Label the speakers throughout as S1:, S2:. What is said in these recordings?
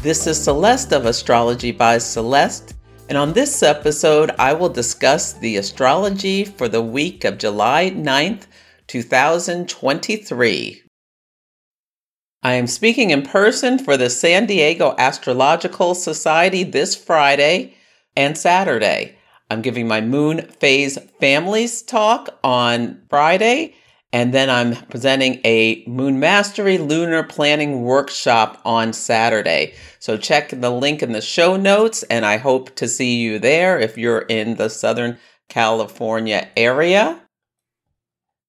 S1: This is Celeste of Astrology by Celeste, and on this episode, I will discuss the astrology for the week of July 9th, 2023. I am speaking in person for the San Diego Astrological Society this Friday and Saturday. I'm giving my Moon Phase Families talk on Friday, and then I'm presenting a Moon Mastery Lunar Planning Workshop on Saturday. So check the link in the show notes, and I hope to see you there if you're in the Southern California area.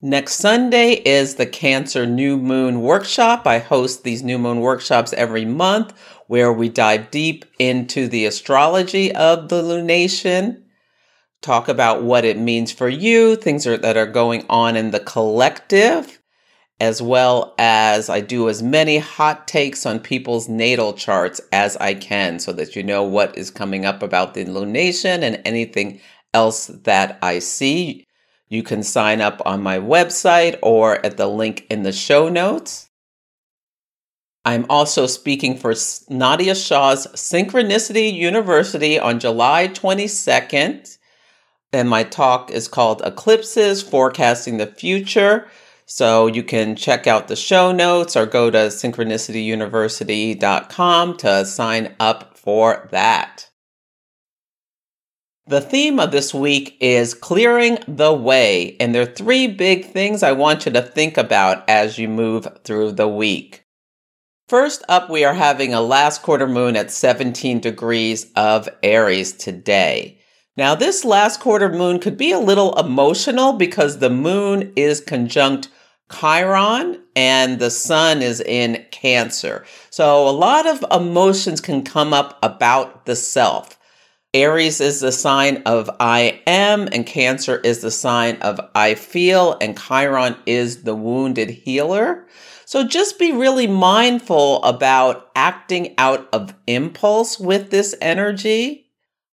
S1: Next Sunday is the Cancer New Moon Workshop. I host these new moon workshops every month where we dive deep into the astrology of the lunation, talk about what it means for you, things are, that are going on in the collective, as well as I do as many hot takes on people's natal charts as I can so that you know what is coming up about the lunation and anything else that I see. You can sign up on my website or at the link in the show notes. I'm also speaking for Nadia Shaw's Synchronicity University on July 22nd. And my talk is called Eclipses Forecasting the Future. So you can check out the show notes or go to synchronicityuniversity.com to sign up for that. The theme of this week is clearing the way, and there are three big things I want you to think about as you move through the week. First up, we are having a last quarter moon at 17 degrees of Aries today. Now, this last quarter moon could be a little emotional because the moon is conjunct Chiron and the sun is in Cancer. So, a lot of emotions can come up about the self. Aries is the sign of I am, and Cancer is the sign of I feel, and Chiron is the wounded healer. So just be really mindful about acting out of impulse with this energy.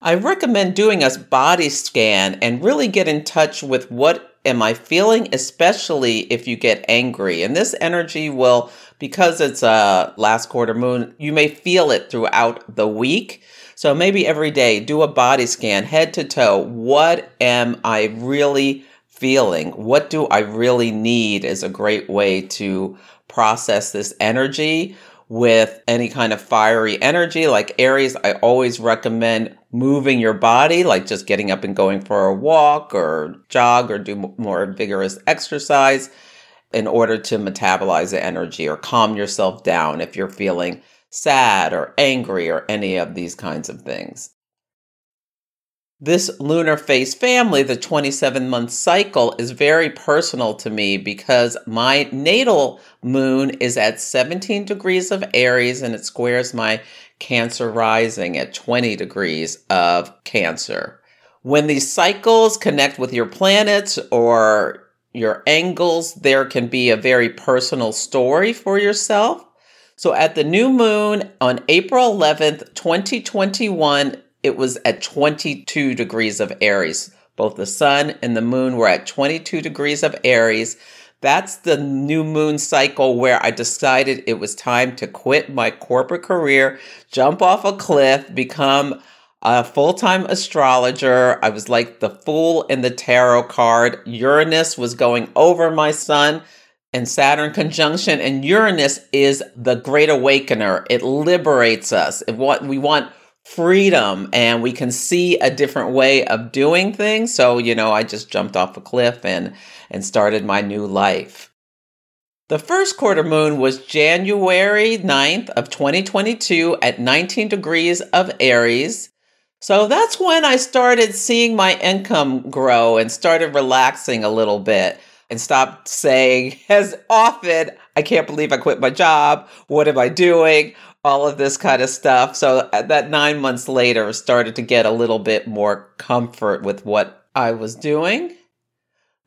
S1: I recommend doing a body scan and really get in touch with what am I feeling, especially if you get angry. And this energy will, because it's a last quarter moon, you may feel it throughout the week. So maybe every day do a body scan, head to toe. What am I really feeling? What do I really need is a great way to process this energy with any kind of fiery energy like Aries. I always recommend moving your body, like just getting up and going for a walk or jog or do more vigorous exercise in order to metabolize the energy or calm yourself down if you're feeling sad or angry or any of these kinds of things. This lunar phase family, the 27 month cycle, is very personal to me because my natal moon is at 17 degrees of Aries and it squares my Cancer rising at 20 degrees of Cancer. When these cycles connect with your planets or your angles, there can be a very personal story for yourself. So at the new moon on April 11th, 2021, it was at 22 degrees of Aries. Both the sun and the moon were at 22 degrees of Aries. That's the new moon cycle where I decided it was time to quit my corporate career, jump off a cliff, become a full time astrologer. I was like the fool in the tarot card. Uranus was going over my sun and Saturn conjunction, and Uranus is the great awakener. It liberates us. It what we want freedom and we can see a different way of doing things. So, you know, I just jumped off a cliff and and started my new life. The first quarter moon was January 9th of 2022 at 19 degrees of Aries. So that's when I started seeing my income grow and started relaxing a little bit and stopped saying as often, I can't believe I quit my job. What am I doing? All of this kind of stuff. So uh, that nine months later started to get a little bit more comfort with what I was doing.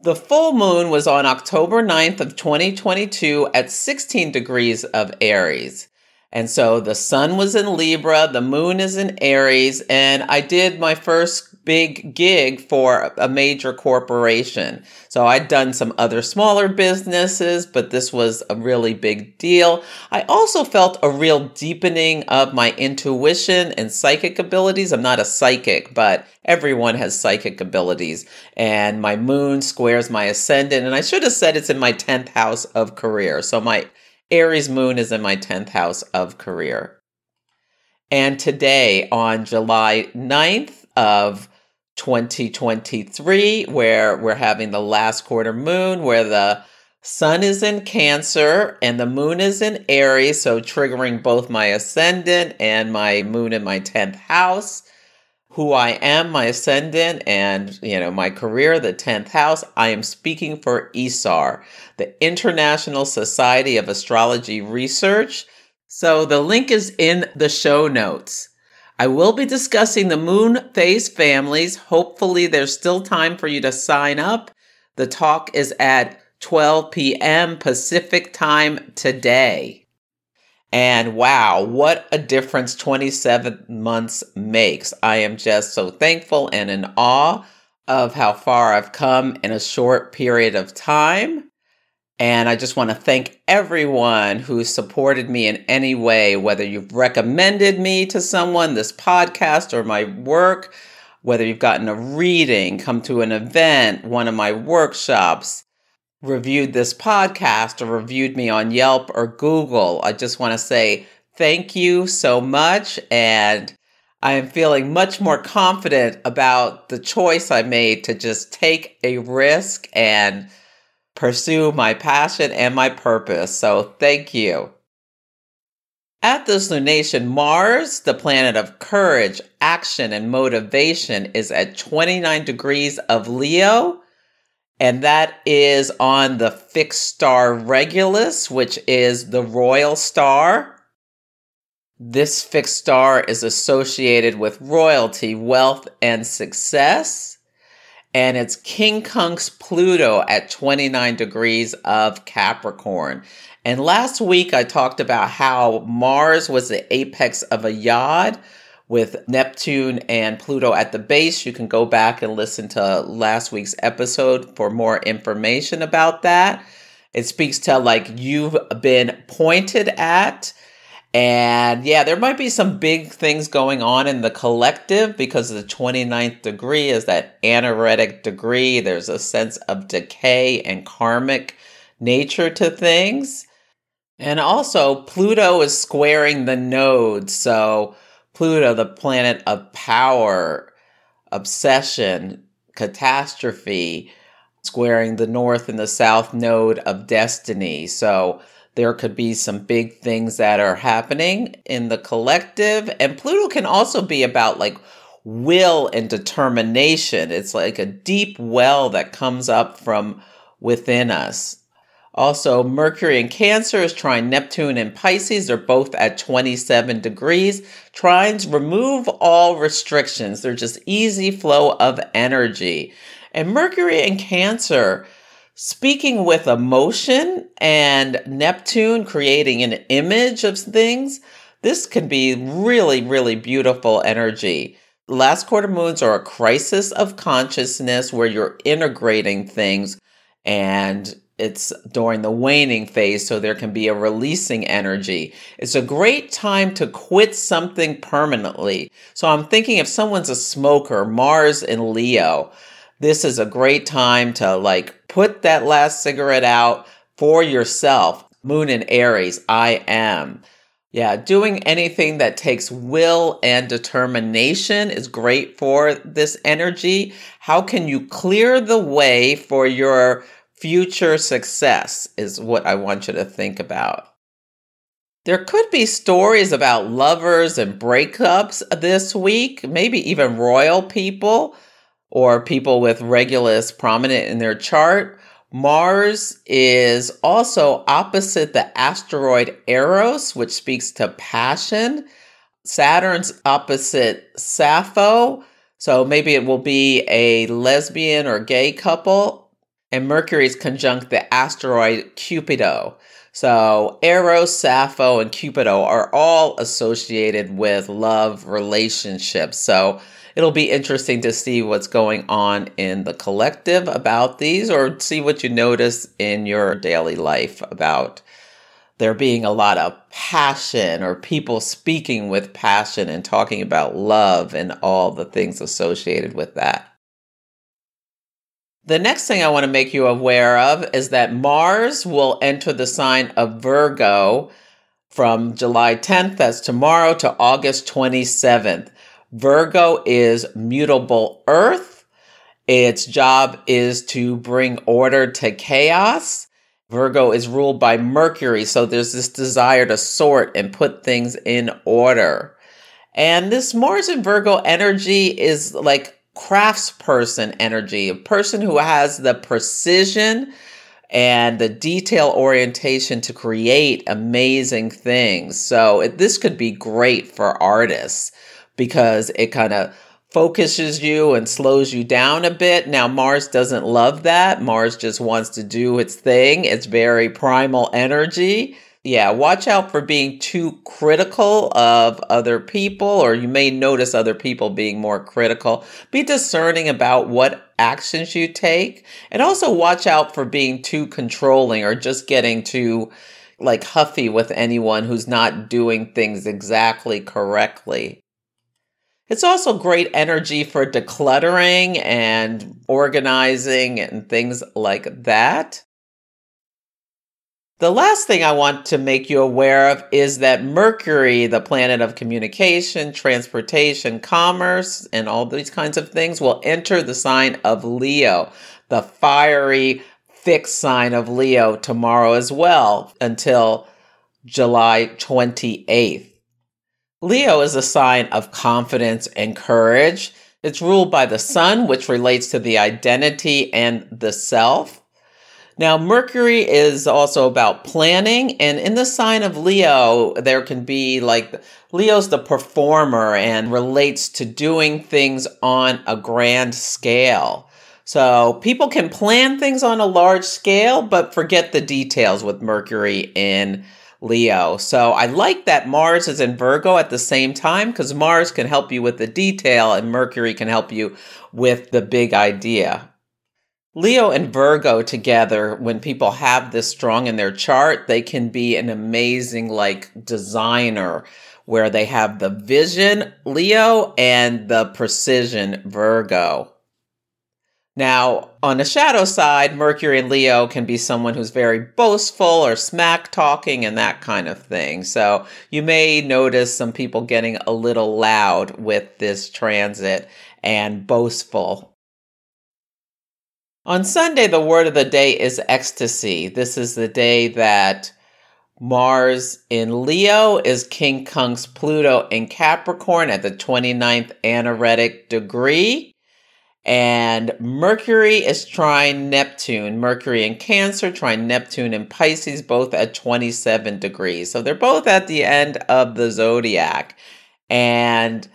S1: The full moon was on October 9th of 2022 at 16 degrees of Aries. And so the sun was in Libra, the moon is in Aries, and I did my first big gig for a major corporation. So I'd done some other smaller businesses, but this was a really big deal. I also felt a real deepening of my intuition and psychic abilities. I'm not a psychic, but everyone has psychic abilities. And my moon squares my ascendant. And I should have said it's in my 10th house of career. So my Aries moon is in my 10th house of career. And today, on July 9th of 2023, where we're having the last quarter moon, where the sun is in Cancer and the moon is in Aries, so triggering both my ascendant and my moon in my 10th house. Who I am, my ascendant, and you know, my career, the 10th house. I am speaking for ISAR, the International Society of Astrology Research. So the link is in the show notes. I will be discussing the moon phase families. Hopefully, there's still time for you to sign up. The talk is at 12 p.m. Pacific time today. And wow, what a difference 27 months makes. I am just so thankful and in awe of how far I've come in a short period of time. And I just want to thank everyone who supported me in any way, whether you've recommended me to someone, this podcast, or my work, whether you've gotten a reading, come to an event, one of my workshops, reviewed this podcast, or reviewed me on Yelp or Google. I just want to say thank you so much. And I am feeling much more confident about the choice I made to just take a risk and pursue my passion and my purpose. So thank you. At this lunation, Mars, the planet of courage, action, and motivation, is at 29 degrees of Leo. And that is on the fixed star Regulus, which is the royal star. This fixed star is associated with royalty, wealth, and success and it's quincunx Pluto at 29 degrees of Capricorn. And last week I talked about how Mars was the apex of a yod with Neptune and Pluto at the base. You can go back and listen to last week's episode for more information about that. It speaks to like you've been pointed at and yeah, there might be some big things going on in the collective because the 29th degree is that anaretic degree. There's a sense of decay and karmic nature to things. And also, Pluto is squaring the nodes. So, Pluto, the planet of power, obsession, catastrophe, squaring the north and the south node of destiny. So, there could be some big things that are happening in the collective. And Pluto can also be about like will and determination. It's like a deep well that comes up from within us. Also, Mercury in Cancer is trine Neptune and Pisces. They're both at 27 degrees. Trines remove all restrictions. They're just easy flow of energy. And Mercury in Cancer speaking with emotion and Neptune creating an image of things, this can be really, really beautiful energy. Last quarter moons are a crisis of consciousness where you're integrating things and it's during the waning phase, so there can be a releasing energy. It's a great time to quit something permanently. So I'm thinking if someone's a smoker, Mars in Leo, this is a great time to like put that last cigarette out for yourself. Moon in Aries, I am. Yeah, doing anything that takes will and determination is great for this energy. How can you clear the way for your future success? Is what I want you to think about. There could be stories about lovers and breakups this week, maybe even royal people or people with Regulus prominent in their chart. Mars is also opposite the asteroid Eros, which speaks to passion. Saturn's opposite Sappho, so maybe it will be a lesbian or gay couple. And Mercury's conjunct the asteroid Cupido. So Eros, Sappho, and Cupido are all associated with love relationships. So it'll be interesting to see what's going on in the collective about these or see what you notice in your daily life about there being a lot of passion or people speaking with passion and talking about love and all the things associated with that. The next thing I want to make you aware of is that Mars will enter the sign of Virgo from July 10th, that's tomorrow, to August 27th. Virgo is mutable earth. Its job is to bring order to chaos. Virgo is ruled by Mercury, so there's this desire to sort and put things in order. And this Mars and Virgo energy is like craftsperson energy, a person who has the precision and the detail orientation to create amazing things. So it, this could be great for artists because it kind of focuses you and slows you down a bit. Now, Mars doesn't love that. Mars just wants to do its thing. It's very primal energy. Yeah, watch out for being too critical of other people, or you may notice other people being more critical. Be discerning about what actions you take, and also watch out for being too controlling or just getting too like huffy with anyone who's not doing things exactly correctly. It's also great energy for decluttering and organizing and things like that. The last thing I want to make you aware of is that Mercury, the planet of communication, transportation, commerce, and all these kinds of things, will enter the sign of Leo, the fiery, fixed sign of Leo, tomorrow as well until July 28th. Leo is a sign of confidence and courage. It's ruled by the sun, which relates to the identity and the self. Now, Mercury is also about planning, and in the sign of Leo, there can be like Leo's the performer and relates to doing things on a grand scale. So people can plan things on a large scale, but forget the details with Mercury in Leo. So I like that Mars is in Virgo at the same time because Mars can help you with the detail and Mercury can help you with the big idea. Leo and Virgo together, when people have this strong in their chart, they can be an amazing like designer where they have the vision Leo and the precision Virgo. Now, on the shadow side, Mercury and Leo can be someone who's very boastful or smack talking and that kind of thing. So you may notice some people getting a little loud with this transit and boastful. On Sunday, the word of the day is ecstasy. This is the day that Mars in Leo is quincunx Pluto in Capricorn at the 29th anaretic degree. And Mercury is trine Neptune. Mercury in Cancer, trine Neptune in Pisces, both at 27 degrees. So they're both at the end of the zodiac. And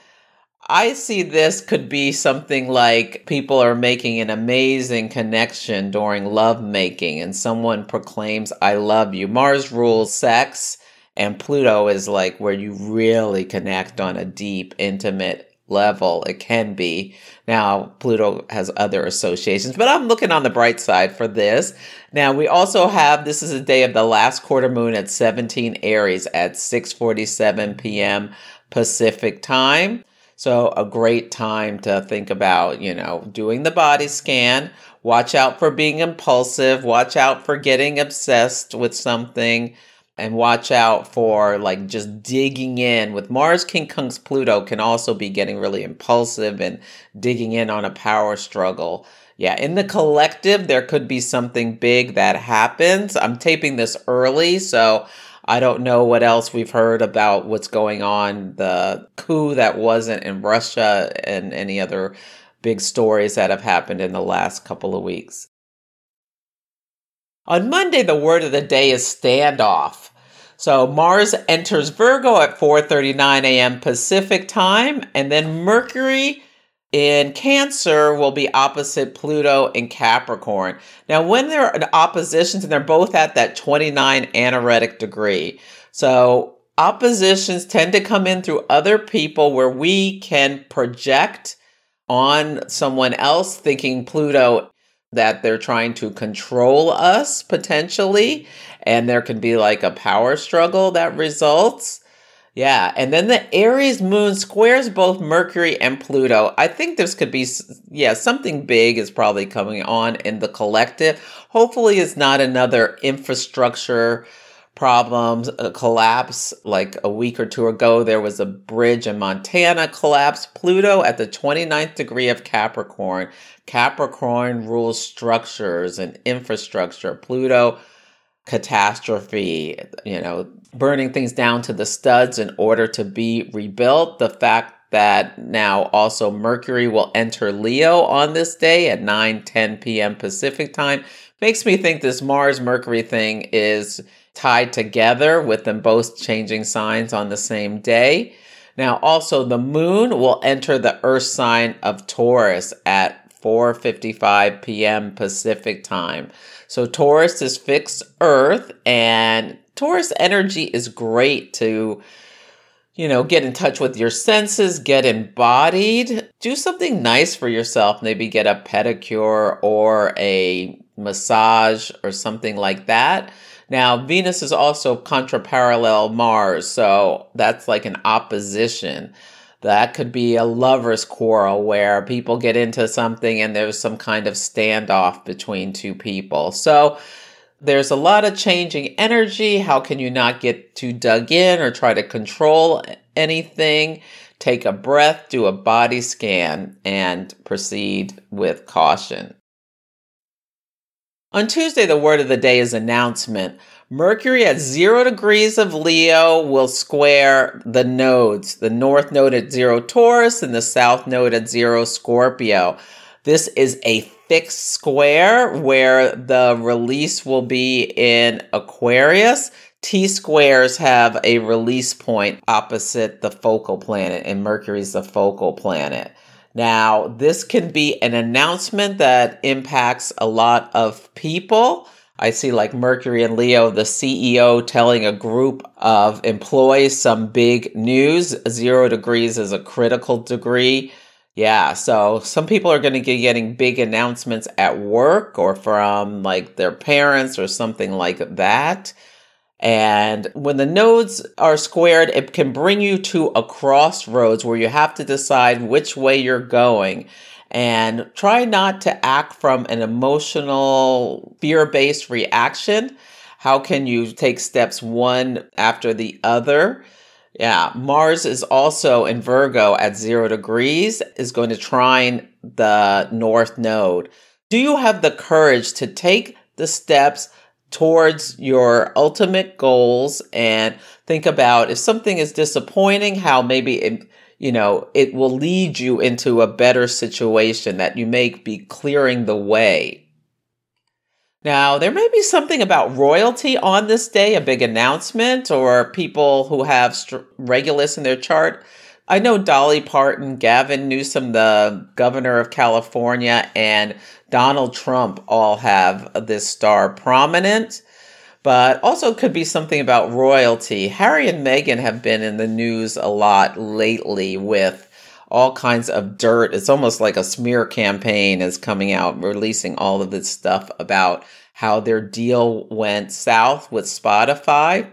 S1: I see this could be something like people are making an amazing connection during love making, and someone proclaims, I love you. Mars rules sex, and Pluto is like where you really connect on a deep, intimate level it can be. Now, Pluto has other associations, but I'm looking on the bright side for this. Now, we also have this is a day of the last quarter moon at 17 Aries at 6:47 p.m. Pacific time. So, a great time to think about, you know, doing the body scan. Watch out for being impulsive, watch out for getting obsessed with something and watch out for like just digging in with Mars quincunx Pluto can also be getting really impulsive and digging in on a power struggle. Yeah, in the collective there could be something big that happens. I'm taping this early, so I don't know what else we've heard about what's going on, the coup that wasn't in Russia and any other big stories that have happened in the last couple of weeks. On Monday, the word of the day is standoff. So Mars enters Virgo at 4:39 a.m. Pacific time and then Mercury in Cancer will be opposite Pluto in Capricorn. Now, when they're in oppositions and they're both at that 29 anaretic degree. So, oppositions tend to come in through other people where we can project on someone else, thinking Pluto that they're trying to control us potentially. And there can be like a power struggle that results. Yeah, and then the Aries moon squares both Mercury and Pluto. I think this could be, yeah, something big is probably coming on in the collective. Hopefully, it's not another infrastructure problems, collapse. Like a week or two ago, there was a bridge in Montana collapse. Pluto at the 29th degree of Capricorn. Capricorn rules structures and infrastructure. Pluto catastrophe, you know, burning things down to the studs in order to be rebuilt. The fact that now also Mercury will enter Leo on this day at 9 10 p.m. Pacific time makes me think this Mars Mercury thing is tied together with them both changing signs on the same day. Now, also, the moon will enter the earth sign of Taurus at 4:55 p.m. Pacific time. So Taurus is fixed earth and Taurus energy is great to you know, get in touch with your senses, get embodied, do something nice for yourself, maybe get a pedicure or a massage or something like that. Now, Venus is also contraparallel Mars, so that's like an opposition. That could be a lover's quarrel where people get into something and there's some kind of standoff between two people. So there's a lot of changing energy. How can you not get too dug in or try to control anything? Take a breath, do a body scan, and proceed with caution. On Tuesday, the word of the day is announcement. Mercury at zero degrees of Leo will square the nodes, the north node at zero Taurus and the south node at zero Scorpio. This is a fixed square where the release will be in Aquarius. T squares have a release point opposite the focal planet, and Mercury is the focal planet. Now, this can be an announcement that impacts a lot of people. I see like Mercury and Leo, the CEO telling a group of employees some big news. Zero degrees is a critical degree. Yeah, so some people are going to be getting big announcements at work or from like their parents or something like that. And when the nodes are squared, it can bring you to a crossroads where you have to decide which way you're going and try not to act from an emotional, fear based reaction. How can you take steps one after the other? Yeah, Mars is also in Virgo at zero degrees, is going to trine the North Node. Do you have the courage to take the steps towards your ultimate goals and think about if something is disappointing, how maybe it, you know, it will lead you into a better situation that you may be clearing the way. Now, there may be something about royalty on this day, a big announcement, or people who have st- Regulus in their chart. I know Dolly Parton, Gavin Newsom, the governor of California, and Donald Trump all have this star prominent but also could be something about royalty. Harry and Meghan have been in the news a lot lately with all kinds of dirt. It's almost like a smear campaign is coming out, releasing all of this stuff about how their deal went south with Spotify.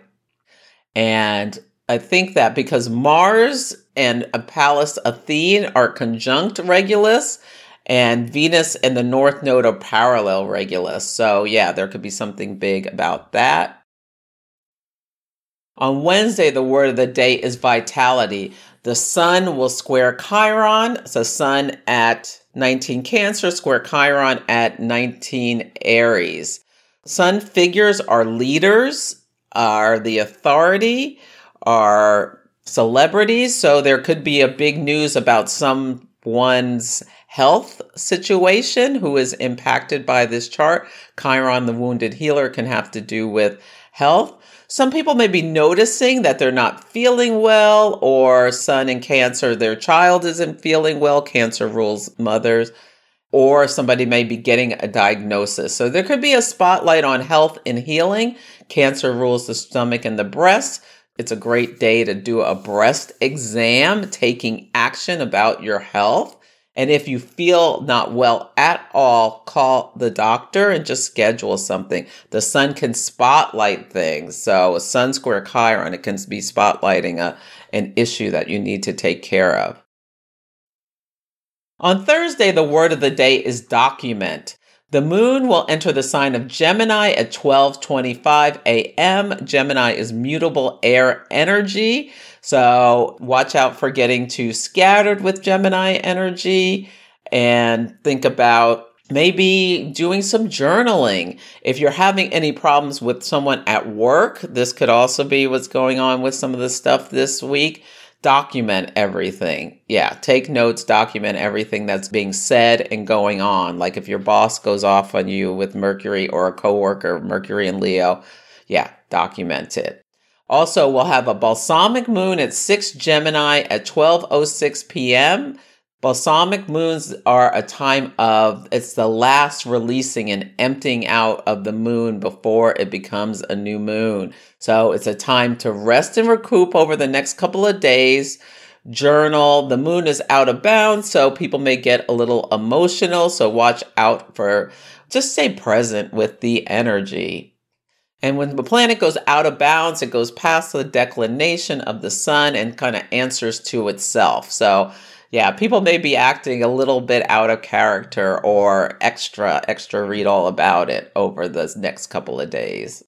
S1: And I think that because Mars and a Pallas Athene are conjunct Regulus, and Venus and the North Node are parallel Regulus. So, yeah, there could be something big about that. On Wednesday, the word of the day is vitality. The sun will square Chiron, so sun at 19 Cancer, square Chiron at 19 Aries. Sun figures are leaders, are the authority, are celebrities. So there could be a big news about some one's health situation who is impacted by this chart. Chiron, the wounded healer, can have to do with health. Some people may be noticing that they're not feeling well, or son in Cancer, their child isn't feeling well. Cancer rules mothers. Or somebody may be getting a diagnosis. So there could be a spotlight on health and healing. Cancer rules the stomach and the breast. It's a great day to do a breast exam, taking action about your health. And if you feel not well at all, call the doctor and just schedule something. The sun can spotlight things. So, a sun square Chiron, it can be spotlighting a, an issue that you need to take care of. On Thursday, the word of the day is document. The moon will enter the sign of Gemini at 12:25 a.m. Gemini is mutable air energy, so watch out for getting too scattered with Gemini energy and think about maybe doing some journaling. If you're having any problems with someone at work, this could also be what's going on with some of the stuff this week document everything. Yeah, take notes, document everything that's being said and going on. Like if your boss goes off on you with Mercury or a coworker, Mercury and Leo, yeah, document it. Also, we'll have a balsamic moon at 6 Gemini at 12:06 p.m. Balsamic moons are a time of it's the last releasing and emptying out of the moon before it becomes a new moon. So it's a time to rest and recoup over the next couple of days. Journal. The moon is out of bounds, so people may get a little emotional. So watch out for just stay present with the energy. And when the planet goes out of bounds, it goes past the declination of the sun and kind of answers to itself. So yeah, people may be acting a little bit out of character or extra, extra read all about it over the next couple of days.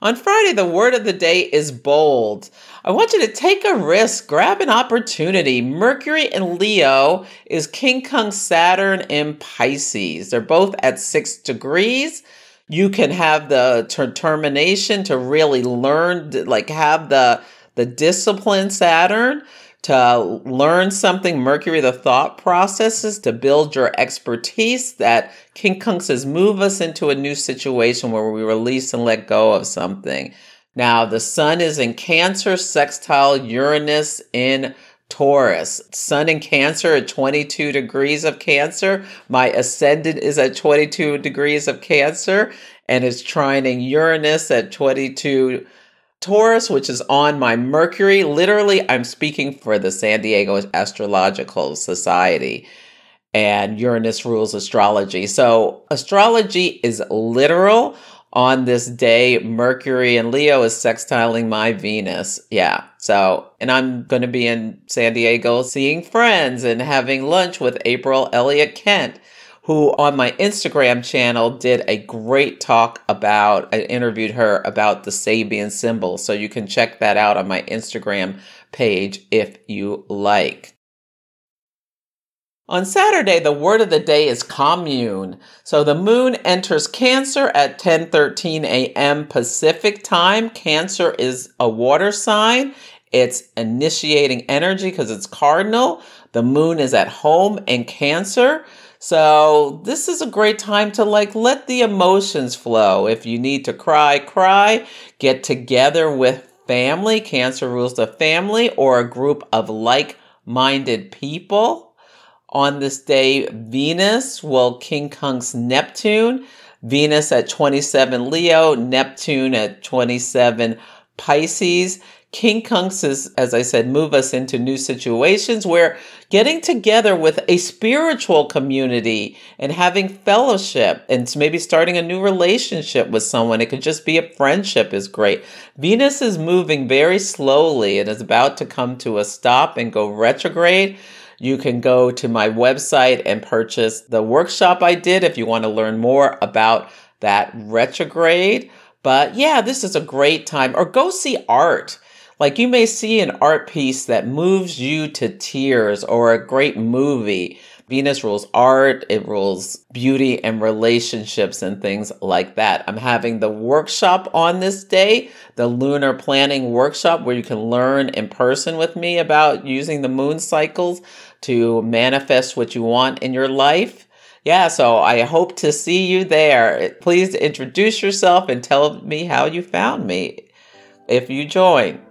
S1: On Friday, the word of the day is bold. I want you to take a risk, grab an opportunity. Mercury in Leo is quincunx Saturn in Pisces. They're both at six degrees. You can have the determination to really learn, like have the the discipline Saturn to learn something, Mercury, the thought processes, to build your expertise, that quincunxes move us into a new situation where we release and let go of something. Now, the sun is in Cancer, sextile Uranus in Taurus. Sun in Cancer at 22 degrees of Cancer. My ascendant is at 22 degrees of Cancer and is trining Uranus at 22 Taurus, which is on my Mercury. Literally, I'm speaking for the San Diego Astrological Society, and Uranus rules astrology. So, astrology is literal. On this day, Mercury and Leo is sextiling my Venus. Yeah. So, and I'm going to be in San Diego seeing friends and having lunch with April Elliott Kent who on my Instagram channel did a great talk about, I interviewed her about the Sabian symbol. So you can check that out on my Instagram page if you like. On Saturday, the word of the day is commune. So the moon enters Cancer at 10:13 a.m. Pacific time. Cancer is a water sign. It's initiating energy because it's cardinal. The moon is at home in Cancer. So this is a great time to like let the emotions flow. If you need to cry, cry. Get together with family. Cancer rules the family or a group of like minded people. On this day, Venus will quincunx Neptune. Venus at 27 Leo, Neptune at 27 Pisces. Quincunxes, as I said, move us into new situations where getting together with a spiritual community and having fellowship and maybe starting a new relationship with someone, it could just be a friendship, is great. Venus is moving very slowly and is about to come to a stop and go retrograde. You can go to my website and purchase the workshop I did if you want to learn more about that retrograde. But yeah, this is a great time. Or go see art. Like you may see an art piece that moves you to tears or a great movie Venus rules art, it rules beauty and relationships and things like that. I'm having the workshop on this day, the lunar planning workshop, where you can learn in person with me about using the moon cycles to manifest what you want in your life. Yeah, so I hope to see you there. Please introduce yourself and tell me how you found me if you join.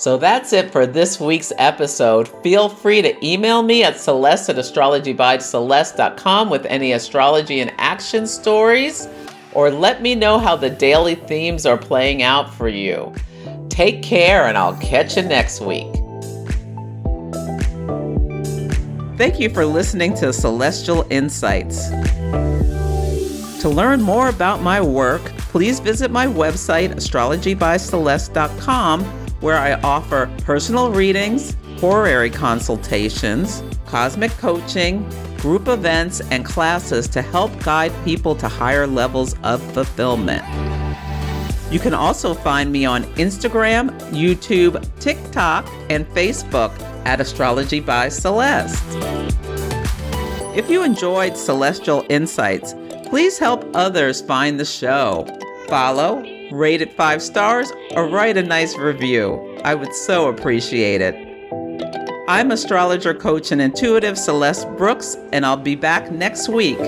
S1: So that's it for this week's episode. Feel free to email me at celeste at astrologybyceleste.com with any astrology and action stories, or let me know how the daily themes are playing out for you. Take care, and I'll catch you next week. Thank you for listening to Celestial Insights. To learn more about my work, please visit my website, astrologybyceleste.com where I offer personal readings, horary consultations, cosmic coaching, group events, and classes to help guide people to higher levels of fulfillment. You can also find me on Instagram, YouTube, TikTok, and Facebook at Astrology by Celeste. If you enjoyed Celestial Insights, please help others find the show. Follow, rate it five stars, or write a nice review. I would so appreciate it. I'm astrologer, coach, and intuitive Celeste Brooks, and I'll be back next week.